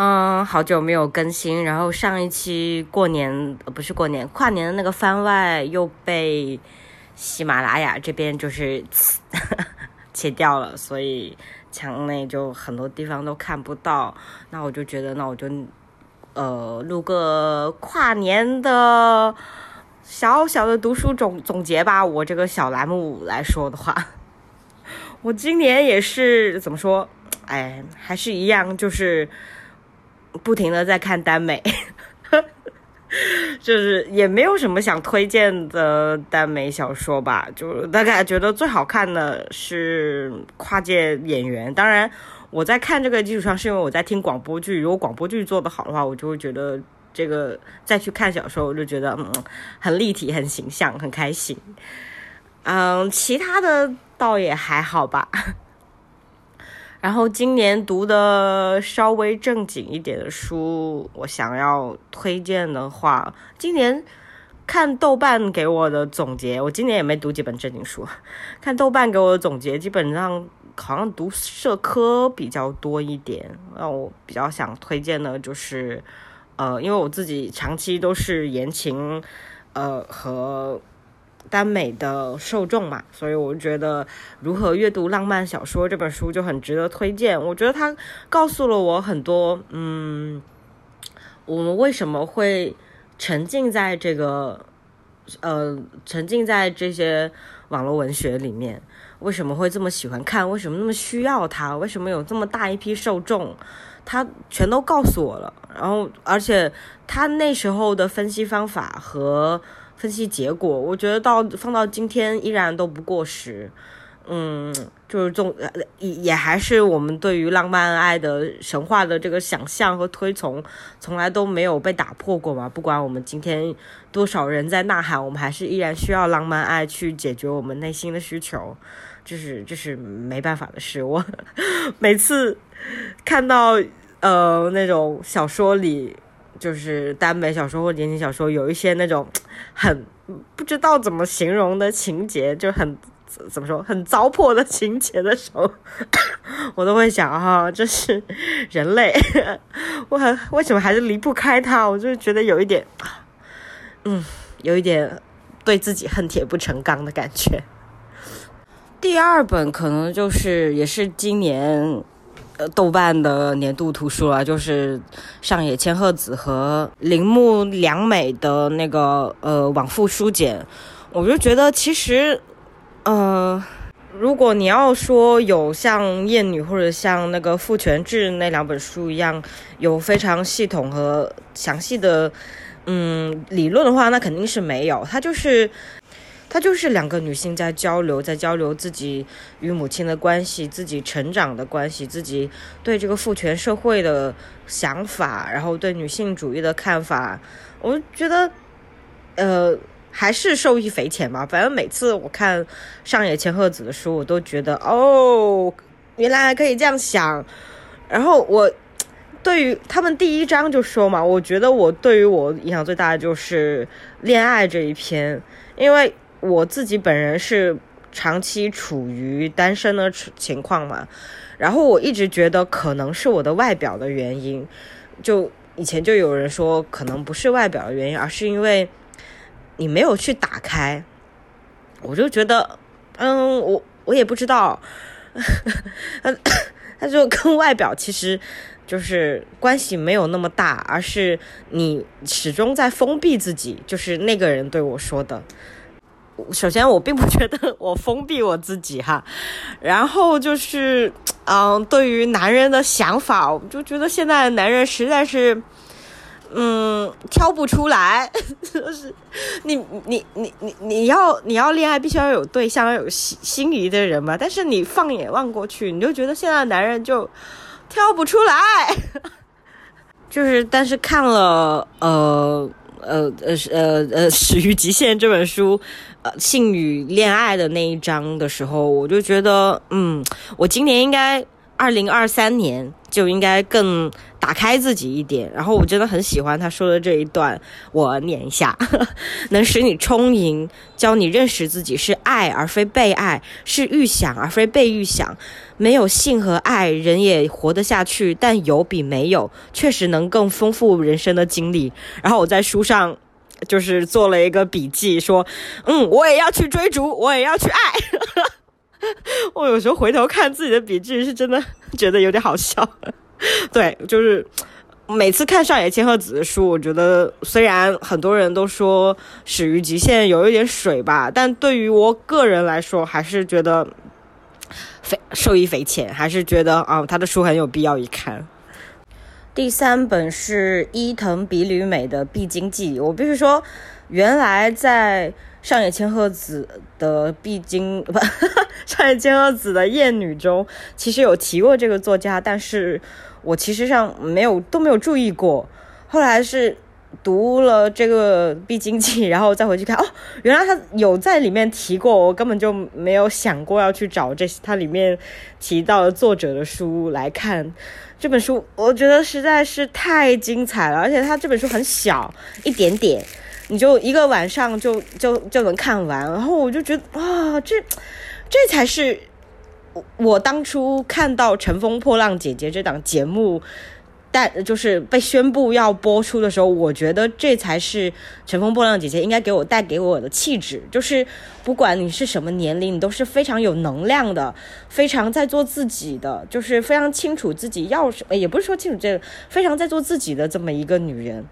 嗯，好久没有更新，然后上一期过年呃不是过年跨年的那个番外又被喜马拉雅这边就是 切掉了，所以墙内就很多地方都看不到。那我就觉得，那我就呃录个跨年的小小的读书总总结吧。我这个小栏目来说的话，我今年也是怎么说？哎，还是一样，就是。不停的在看耽美，就是也没有什么想推荐的耽美小说吧，就大概觉得最好看的是跨界演员。当然，我在看这个基础上，是因为我在听广播剧。如果广播剧做得好的话，我就会觉得这个再去看小说，我就觉得嗯很立体、很形象、很开心。嗯，其他的倒也还好吧。然后今年读的稍微正经一点的书，我想要推荐的话，今年看豆瓣给我的总结，我今年也没读几本正经书，看豆瓣给我的总结，基本上好像读社科比较多一点。那我比较想推荐的就是，呃，因为我自己长期都是言情，呃和。耽美的受众嘛，所以我觉得《如何阅读浪漫小说》这本书就很值得推荐。我觉得它告诉了我很多，嗯，我们为什么会沉浸在这个，呃，沉浸在这些网络文学里面，为什么会这么喜欢看，为什么那么需要它，为什么有这么大一批受众，他全都告诉我了。然后，而且他那时候的分析方法和。分析结果，我觉得到放到今天依然都不过时，嗯，就是这种也也还是我们对于浪漫爱的神话的这个想象和推崇，从来都没有被打破过嘛。不管我们今天多少人在呐喊，我们还是依然需要浪漫爱去解决我们内心的需求，这是这是没办法的事。我 每次看到呃那种小说里。就是耽美小说或言情小说，有一些那种很不知道怎么形容的情节，就很怎么说很糟粕的情节的时候，我都会想哈，这是人类，我很为什么还是离不开他？我就觉得有一点，嗯，有一点对自己恨铁不成钢的感觉。第二本可能就是也是今年。呃，豆瓣的年度图书了，就是上野千鹤子和铃木良美的那个呃往复书简。我就觉得其实，呃，如果你要说有像《艳女》或者像那个《父权制》那两本书一样有非常系统和详细的嗯理论的话，那肯定是没有。它就是。它就是两个女性在交流，在交流自己与母亲的关系，自己成长的关系，自己对这个父权社会的想法，然后对女性主义的看法。我觉得，呃，还是受益匪浅吧。反正每次我看上野千鹤子的书，我都觉得哦，原来还可以这样想。然后我对于他们第一章就说嘛，我觉得我对于我影响最大的就是恋爱这一篇，因为。我自己本人是长期处于单身的情况嘛，然后我一直觉得可能是我的外表的原因，就以前就有人说可能不是外表的原因，而是因为你没有去打开，我就觉得，嗯，我我也不知道，他他就跟外表其实就是关系没有那么大，而是你始终在封闭自己，就是那个人对我说的。首先，我并不觉得我封闭我自己哈，然后就是，嗯，对于男人的想法，我就觉得现在的男人实在是，嗯，挑不出来，就是你你你你你要你要恋爱，必须要有对象，要有心心仪的人嘛。但是你放眼望过去，你就觉得现在的男人就挑不出来，就是，但是看了，呃。呃呃呃呃，《始于极限》这本书，性与恋爱的那一章的时候，我就觉得，嗯，我今年应该二零二三年就应该更打开自己一点。然后我真的很喜欢他说的这一段，我念一下：能使你充盈，教你认识自己是爱而非被爱，是预想而非被预想。没有性和爱，人也活得下去，但有比没有确实能更丰富人生的经历。然后我在书上就是做了一个笔记，说：嗯，我也要去追逐，我也要去爱。我有时候回头看自己的笔记，是真的觉得有点好笑。对，就是每次看上野千鹤子的书，我觉得虽然很多人都说《始于极限》有一点水吧，但对于我个人来说，还是觉得非受益匪浅，还是觉得啊，他的书很有必要一看。第三本是伊藤比吕美的《必经记》，我必须说，原来在。上野千鹤子的必经不，上野千鹤子的艳女中，其实有提过这个作家，但是我其实上没有都没有注意过。后来是读了这个必经记，然后再回去看，哦，原来他有在里面提过，我根本就没有想过要去找这些他里面提到的作者的书来看。这本书我觉得实在是太精彩了，而且它这本书很小，一点点。你就一个晚上就就就能看完，然后我就觉得啊，这这才是我我当初看到《乘风破浪姐姐》这档节目带就是被宣布要播出的时候，我觉得这才是《乘风破浪姐姐》应该给我带给我的气质，就是不管你是什么年龄，你都是非常有能量的，非常在做自己的，就是非常清楚自己要什么，也不是说清楚这个，非常在做自己的这么一个女人。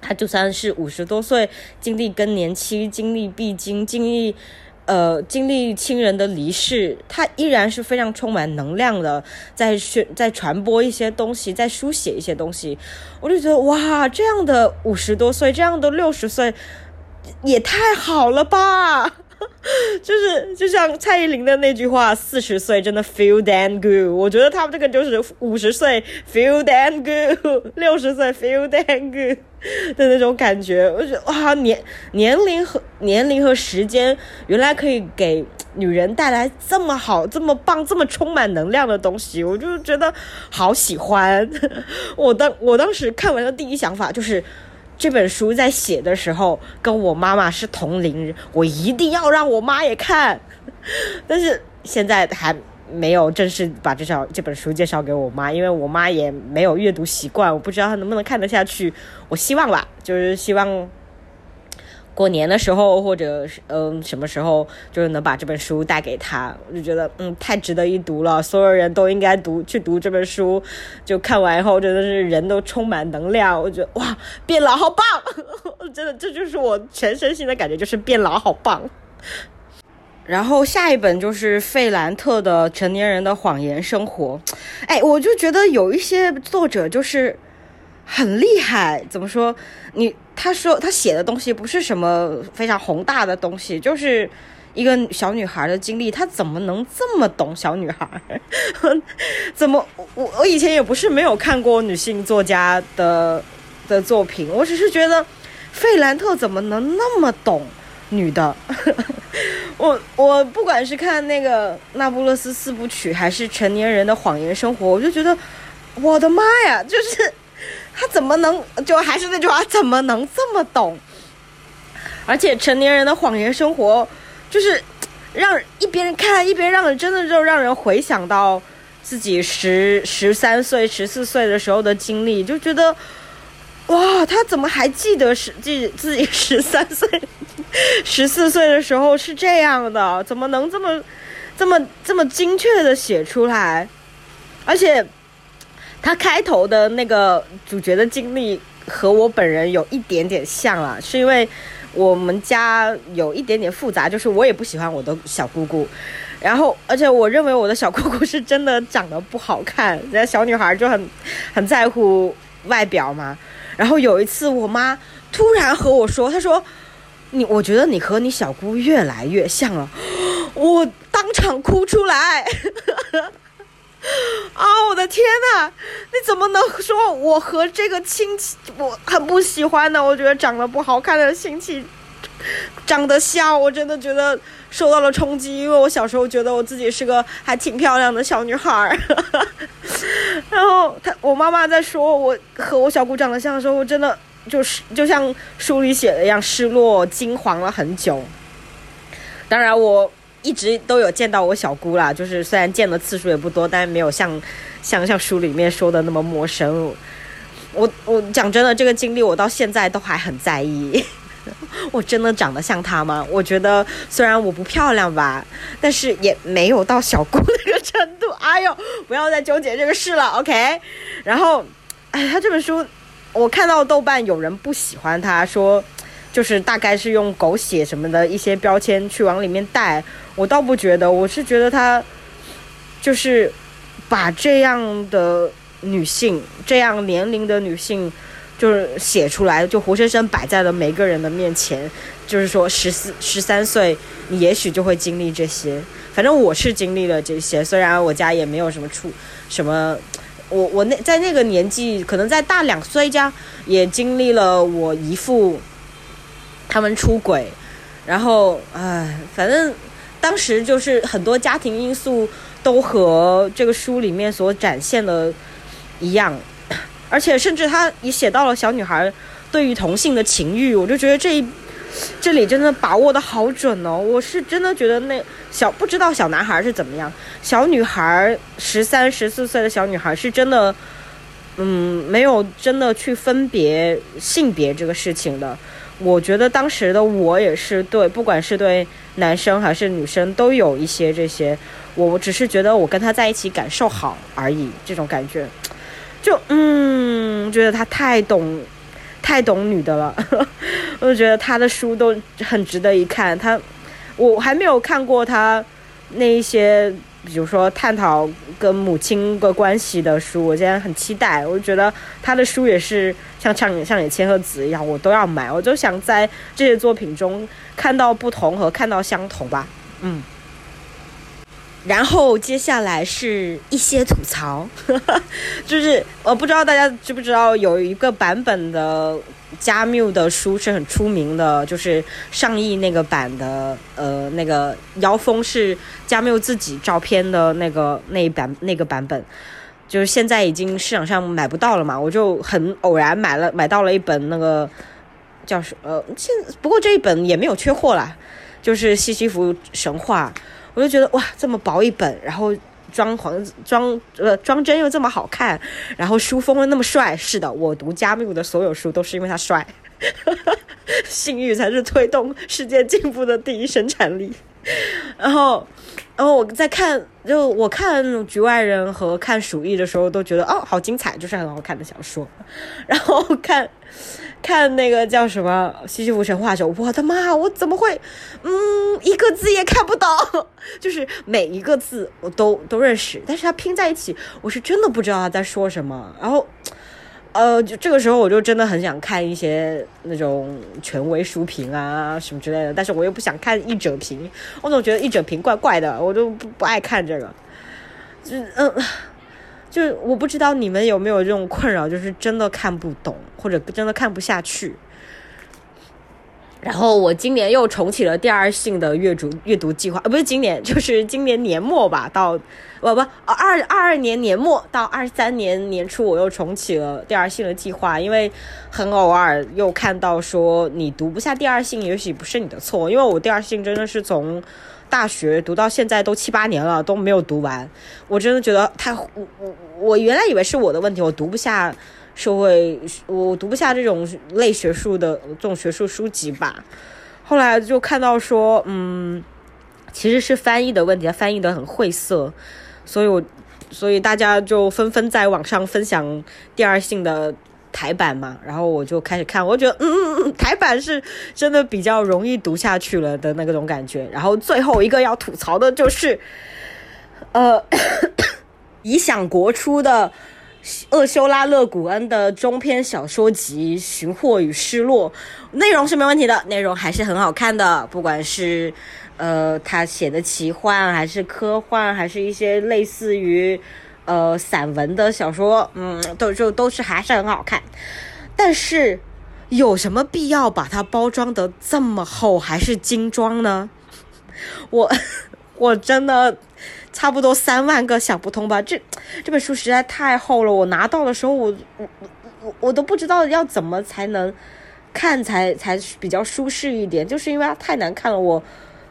她就算是五十多岁，经历更年期，经历闭经，经历，呃，经历亲人的离世，他依然是非常充满能量的，在宣，在传播一些东西，在书写一些东西。我就觉得哇，这样的五十多岁，这样的六十岁，也太好了吧！就是就像蔡依林的那句话，四十岁真的 feel damn good。我觉得他们这个就是五十岁 feel damn good，六十岁 feel damn good 的那种感觉。我觉得哇，年年龄和年龄和时间，原来可以给女人带来这么好、这么棒、这么充满能量的东西，我就觉得好喜欢。我当我当时看完的第一想法就是。这本书在写的时候，跟我妈妈是同龄人，我一定要让我妈也看。但是现在还没有正式把这绍这本书介绍给我妈，因为我妈也没有阅读习惯，我不知道她能不能看得下去。我希望吧，就是希望。过年的时候，或者是嗯什么时候，就是能把这本书带给她，我就觉得嗯太值得一读了，所有人都应该读去读这本书。就看完以后，真的是人都充满能量，我觉得哇变老好棒，真的这就是我全身心的感觉，就是变老好棒。然后下一本就是费兰特的《成年人的谎言生活》，哎，我就觉得有一些作者就是很厉害，怎么说你？他说他写的东西不是什么非常宏大的东西，就是一个小女孩的经历。他怎么能这么懂小女孩？怎么我我以前也不是没有看过女性作家的的作品，我只是觉得费兰特怎么能那么懂女的？我我不管是看那个《那不勒斯四部曲》还是《成年人的谎言生活》，我就觉得我的妈呀，就是。他怎么能就还是那句话，怎么能这么懂？而且成年人的谎言生活，就是让一边看一边让人真的就让人回想到自己十十三岁、十四岁的时候的经历，就觉得哇，他怎么还记得十记自己十三岁、十四岁的时候是这样的？怎么能这么这么这么精确的写出来？而且。他开头的那个主角的经历和我本人有一点点像啊，是因为我们家有一点点复杂，就是我也不喜欢我的小姑姑，然后而且我认为我的小姑姑是真的长得不好看，人家小女孩就很很在乎外表嘛。然后有一次我妈突然和我说，她说：“你我觉得你和你小姑越来越像了。”我当场哭出来。啊！我的天呐，你怎么能说我和这个亲戚我很不喜欢呢？我觉得长得不好看的亲戚长得像，我真的觉得受到了冲击，因为我小时候觉得我自己是个还挺漂亮的小女孩儿。然后他我妈妈在说我和我小姑长得像的时候，我真的就是就像书里写的一样，失落惊惶了很久。当然，我一直都有见到我小姑啦，就是虽然见的次数也不多，但是没有像像像书里面说的那么陌生。我我讲真的，这个经历我到现在都还很在意。我真的长得像她吗？我觉得虽然我不漂亮吧，但是也没有到小姑那个程度。哎呦，不要再纠结这个事了，OK？然后，哎，他这本书，我看到豆瓣有人不喜欢他，说就是大概是用狗血什么的一些标签去往里面带。我倒不觉得，我是觉得他就是把这样的。女性这样年龄的女性，就是写出来，就活生生摆在了每个人的面前。就是说，十四、十三岁，你也许就会经历这些。反正我是经历了这些，虽然我家也没有什么出什么，我我那在那个年纪，可能在大两岁家也经历了我姨父他们出轨，然后唉，反正当时就是很多家庭因素都和这个书里面所展现的。一样，而且甚至他也写到了小女孩对于同性的情欲，我就觉得这一这里真的把握的好准哦！我是真的觉得那小不知道小男孩是怎么样，小女孩十三十四岁的小女孩是真的，嗯，没有真的去分别性别这个事情的。我觉得当时的我也是对，不管是对男生还是女生都有一些这些，我只是觉得我跟他在一起感受好而已，这种感觉。就嗯，觉得他太懂，太懂女的了。我就觉得他的书都很值得一看。他，我还没有看过他那一些，比如说探讨跟母亲的关系的书，我现在很期待。我就觉得他的书也是像像像你千鹤子一样，我都要买。我就想在这些作品中看到不同和看到相同吧。嗯。然后接下来是一些吐槽，就是我不知道大家知不知道有一个版本的加缪的书是很出名的，就是上亿那个版的，呃，那个妖风是加缪自己照片的那个那一版那个版本，就是现在已经市场上买不到了嘛，我就很偶然买了买到了一本那个叫什呃，现不过这一本也没有缺货啦，就是西西弗神话。我就觉得哇，这么薄一本，然后装潢装呃装帧又这么好看，然后书封又那么帅。是的，我读加缪的所有书都是因为他帅，性欲才是推动世界进步的第一生产力。然后，然后我在看，就我看《局外人》和看《鼠疫》的时候，都觉得哦，好精彩，就是很好看的小说。然后看。看那个叫什么《西西弗神话》的时候，我的妈，我怎么会，嗯，一个字也看不懂，就是每一个字我都都认识，但是它拼在一起，我是真的不知道他在说什么。然后，呃，就这个时候我就真的很想看一些那种权威书评啊什么之类的，但是我又不想看一整评，我总觉得一整评怪怪的，我就不不爱看这个，就嗯。就是我不知道你们有没有这种困扰，就是真的看不懂或者真的看不下去。然后我今年又重启了第二性的阅读阅读计划，呃，不是今年，就是今年年末吧，到 不不二二二年年末到二三年年初，我又重启了第二性的计划，因为很偶尔又看到说你读不下第二性，也许不是你的错，因为我第二性真的是从。大学读到现在都七八年了，都没有读完。我真的觉得太我我我原来以为是我的问题，我读不下社会，我读不下这种类学术的这种学术书籍吧。后来就看到说，嗯，其实是翻译的问题，翻译的很晦涩，所以我所以大家就纷纷在网上分享第二性的。台版嘛，然后我就开始看，我觉得嗯，台版是真的比较容易读下去了的那种感觉。然后最后一个要吐槽的就是，呃，理想国出的厄修拉·勒古恩的中篇小说集《寻获与失落》，内容是没问题的，内容还是很好看的，不管是呃他写的奇幻，还是科幻，还是一些类似于。呃，散文的小说，嗯，都就都是还是很好看，但是有什么必要把它包装的这么厚，还是精装呢？我我真的差不多三万个想不通吧。这这本书实在太厚了，我拿到的时候，我我我我都不知道要怎么才能看才才比较舒适一点，就是因为它太难看了，我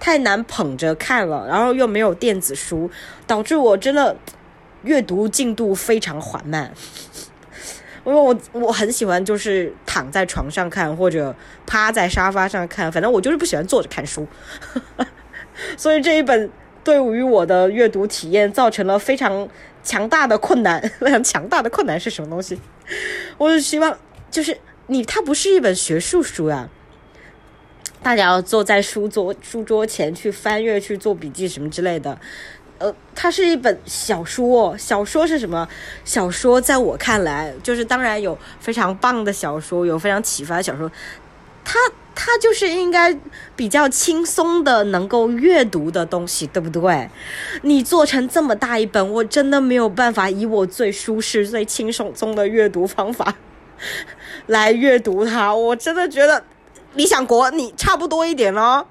太难捧着看了，然后又没有电子书，导致我真的阅读进度非常缓慢。因为我我很喜欢就是躺在床上看或者趴在沙发上看，反正我就是不喜欢坐着看书，所以这一本对于我的阅读体验造成了非常强大的困难。非常强大的困难是什么东西？我就希望就是你，它不是一本学术书呀，大家要坐在书桌书桌前去翻阅、去做笔记什么之类的。呃，它是一本小说。小说是什么？小说在我看来，就是当然有非常棒的小说，有非常启发的小说。它它就是应该比较轻松的，能够阅读的东西，对不对？你做成这么大一本，我真的没有办法以我最舒适、最轻松松的阅读方法来阅读它。我真的觉得理想国你差不多一点哦。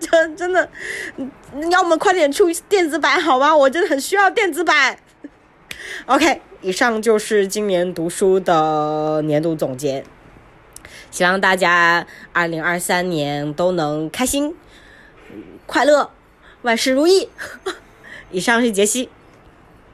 真 真的，要么快点出电子版好吗？我真的很需要电子版。OK，以上就是今年读书的年度总结，希望大家二零二三年都能开心、快乐、万事如意。以上是杰西。